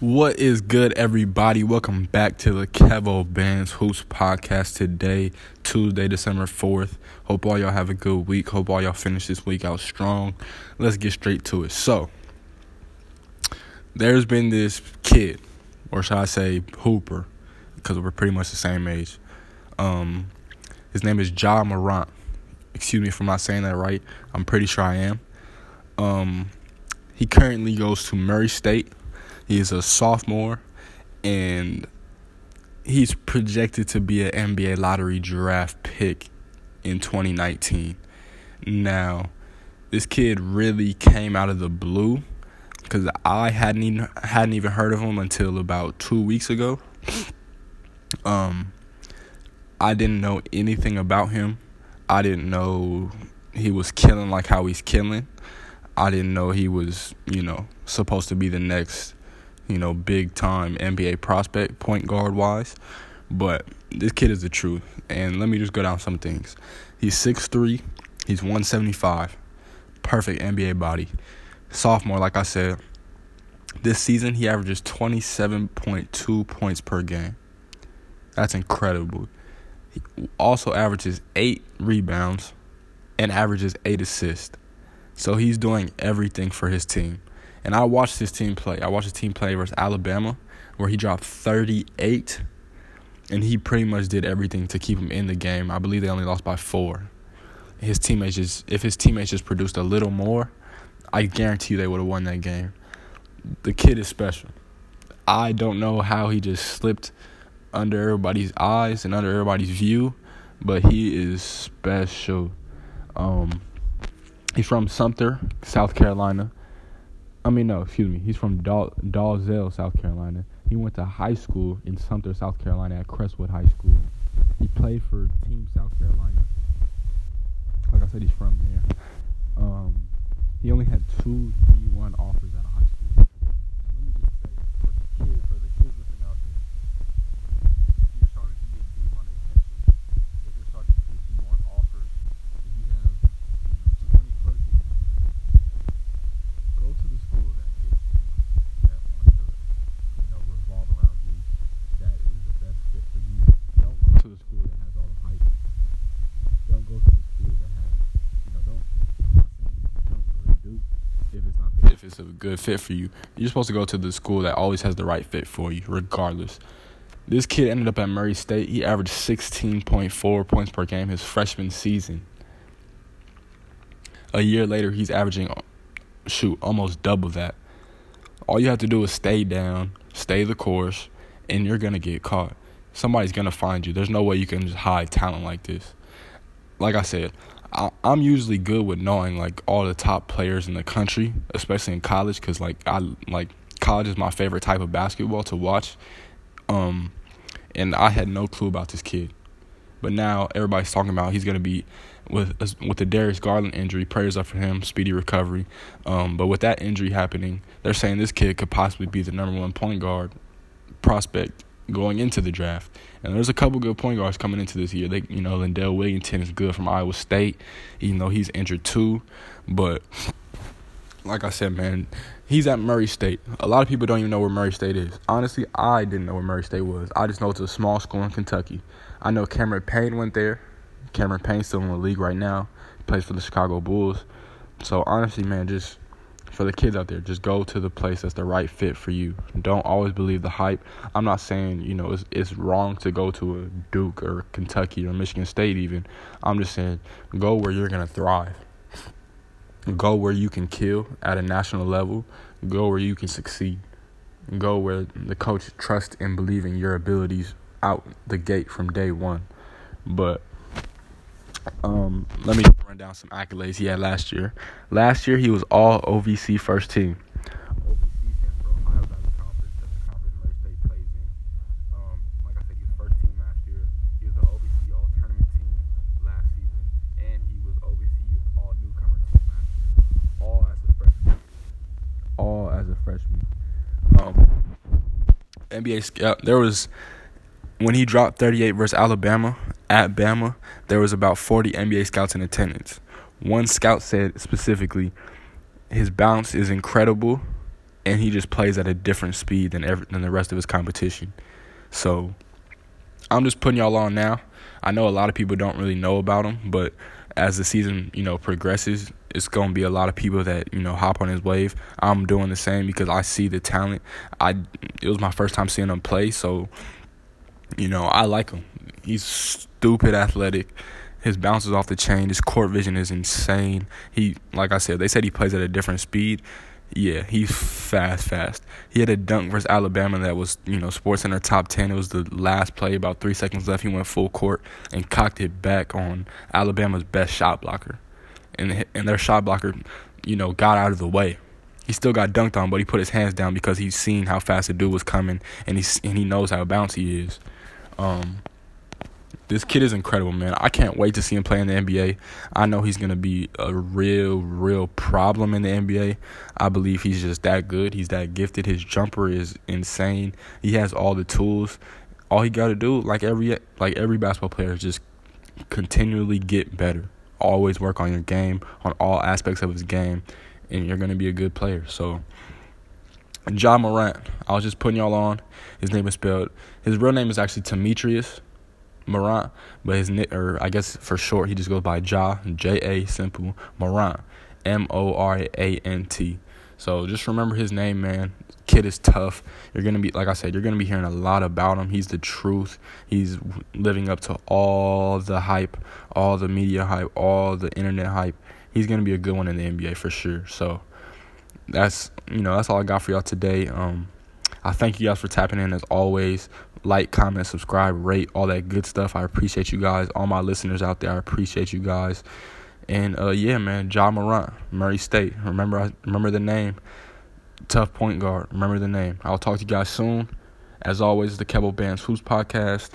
What is good, everybody? Welcome back to the Kevo Bands Hoops podcast today, Tuesday, December 4th. Hope all y'all have a good week. Hope all y'all finish this week out strong. Let's get straight to it. So, there's been this kid, or should I say Hooper, because we're pretty much the same age. Um, his name is Ja Morant. Excuse me for not saying that right. I'm pretty sure I am. Um, he currently goes to Murray State He's a sophomore, and he's projected to be an NBA lottery draft pick in 2019. Now, this kid really came out of the blue because I hadn't even hadn't even heard of him until about two weeks ago. Um, I didn't know anything about him. I didn't know he was killing like how he's killing. I didn't know he was, you know, supposed to be the next you know, big time NBA prospect, point guard wise. But this kid is the truth. And let me just go down some things. He's 6'3, he's 175. Perfect NBA body. Sophomore, like I said, this season he averages 27.2 points per game. That's incredible. He also averages 8 rebounds and averages 8 assists. So he's doing everything for his team. And I watched this team play. I watched his team play versus Alabama, where he dropped 38, and he pretty much did everything to keep him in the game. I believe they only lost by four. His teammates just, if his teammates just produced a little more, I guarantee you they would have won that game. The kid is special. I don't know how he just slipped under everybody's eyes and under everybody's view, but he is special. Um, he's from Sumter, South Carolina. I mean, no, excuse me. He's from Dal- Dalzell, South Carolina. He went to high school in Sumter, South Carolina at Crestwood High School. He played for Team South Carolina. Like I said, he's from there. Um, he only had two D1 offers at a high school. Now, let me just say, for the kid, for the kids listening out there, if you're starting to get D1 attention, if you're starting to get D1 offers, if you have you know, 20 plus D1 go to the school that fits you, that wants to, you know, revolve around you, that is the best fit for you. Don't go to the school that has all the hype. Don't go to the school that has, you know, don't. I'm not saying don't go to Duke if it's a good fit for you. You're supposed to go to the school that always has the right fit for you, regardless. This kid ended up at Murray State. He averaged 16.4 points per game his freshman season. A year later, he's averaging shoot, almost double that. All you have to do is stay down, stay the course, and you're going to get caught. Somebody's going to find you. There's no way you can just hide talent like this. Like I said, I, am usually good with knowing like all the top players in the country, especially in college, because like I like college is my favorite type of basketball to watch. Um, and I had no clue about this kid, but now everybody's talking about he's gonna be with with the Darius Garland injury. Prayers up for him, speedy recovery. Um, but with that injury happening, they're saying this kid could possibly be the number one point guard prospect going into the draft. And there's a couple good point guards coming into this year. They, you know, Lindell Wigginton is good from Iowa State, even though he's injured too. But like I said, man, he's at Murray State. A lot of people don't even know where Murray State is. Honestly, I didn't know where Murray State was. I just know it's a small school in Kentucky. I know Cameron Payne went there. Cameron Payne's still in the league right now. He plays for the Chicago Bulls. So honestly, man, just for the kids out there, just go to the place that's the right fit for you. Don't always believe the hype. I'm not saying you know it's it's wrong to go to a Duke or Kentucky or Michigan State even. I'm just saying go where you're gonna thrive. Go where you can kill at a national level. Go where you can succeed. Go where the coach trusts and believe in your abilities out the gate from day one. But um, let me run down some accolades he had last year. Last year, he was all OVC first team. OVC stands for Ohio Valley Conference. That's the conference Murray State plays in. Like I said, he was first team last year. He was the OVC All Tournament team last season, and he was OVC All Newcomer team. All as a freshman. All as a freshman. Um, NBA scout. There was when he dropped 38 versus Alabama at Bama, there was about 40 NBA scouts in attendance. One scout said specifically, his bounce is incredible and he just plays at a different speed than every, than the rest of his competition. So I'm just putting y'all on now. I know a lot of people don't really know about him, but as the season, you know, progresses, it's going to be a lot of people that, you know, hop on his wave. I'm doing the same because I see the talent. I it was my first time seeing him play, so you know, I like him. He's stupid athletic. His bounces off the chain. His court vision is insane. He, like I said, they said he plays at a different speed. Yeah, he's fast, fast. He had a dunk versus Alabama that was, you know, Sports Center top 10. It was the last play, about three seconds left. He went full court and cocked it back on Alabama's best shot blocker. And, and their shot blocker, you know, got out of the way. He still got dunked on, but he put his hands down because he's seen how fast the dude was coming and, he's, and he knows how bouncy he is. Um, this kid is incredible, man. I can't wait to see him play in the NBA. I know he's going to be a real, real problem in the NBA. I believe he's just that good. He's that gifted. His jumper is insane. He has all the tools. All he got to do, like every like every basketball player, is just continually get better. Always work on your game, on all aspects of his game, and you're going to be a good player. So, Ja Morant, I was just putting y'all on. His name is spelled. His real name is actually Demetrius Morant, but his or I guess for short he just goes by Ja J A simple Morant M O R A N T. So just remember his name, man. Kid is tough. You're gonna be like I said, you're gonna be hearing a lot about him. He's the truth. He's living up to all the hype, all the media hype, all the internet hype. He's gonna be a good one in the NBA for sure. So that's you know that's all I got for y'all today. Um, I thank you guys for tapping in as always like, comment, subscribe, rate, all that good stuff. I appreciate you guys. All my listeners out there, I appreciate you guys. And uh, yeah, man, Ja Morant, Murray State. Remember, I remember the name. Tough point guard. Remember the name. I'll talk to you guys soon. As always, the Keble Bands Hoops podcast.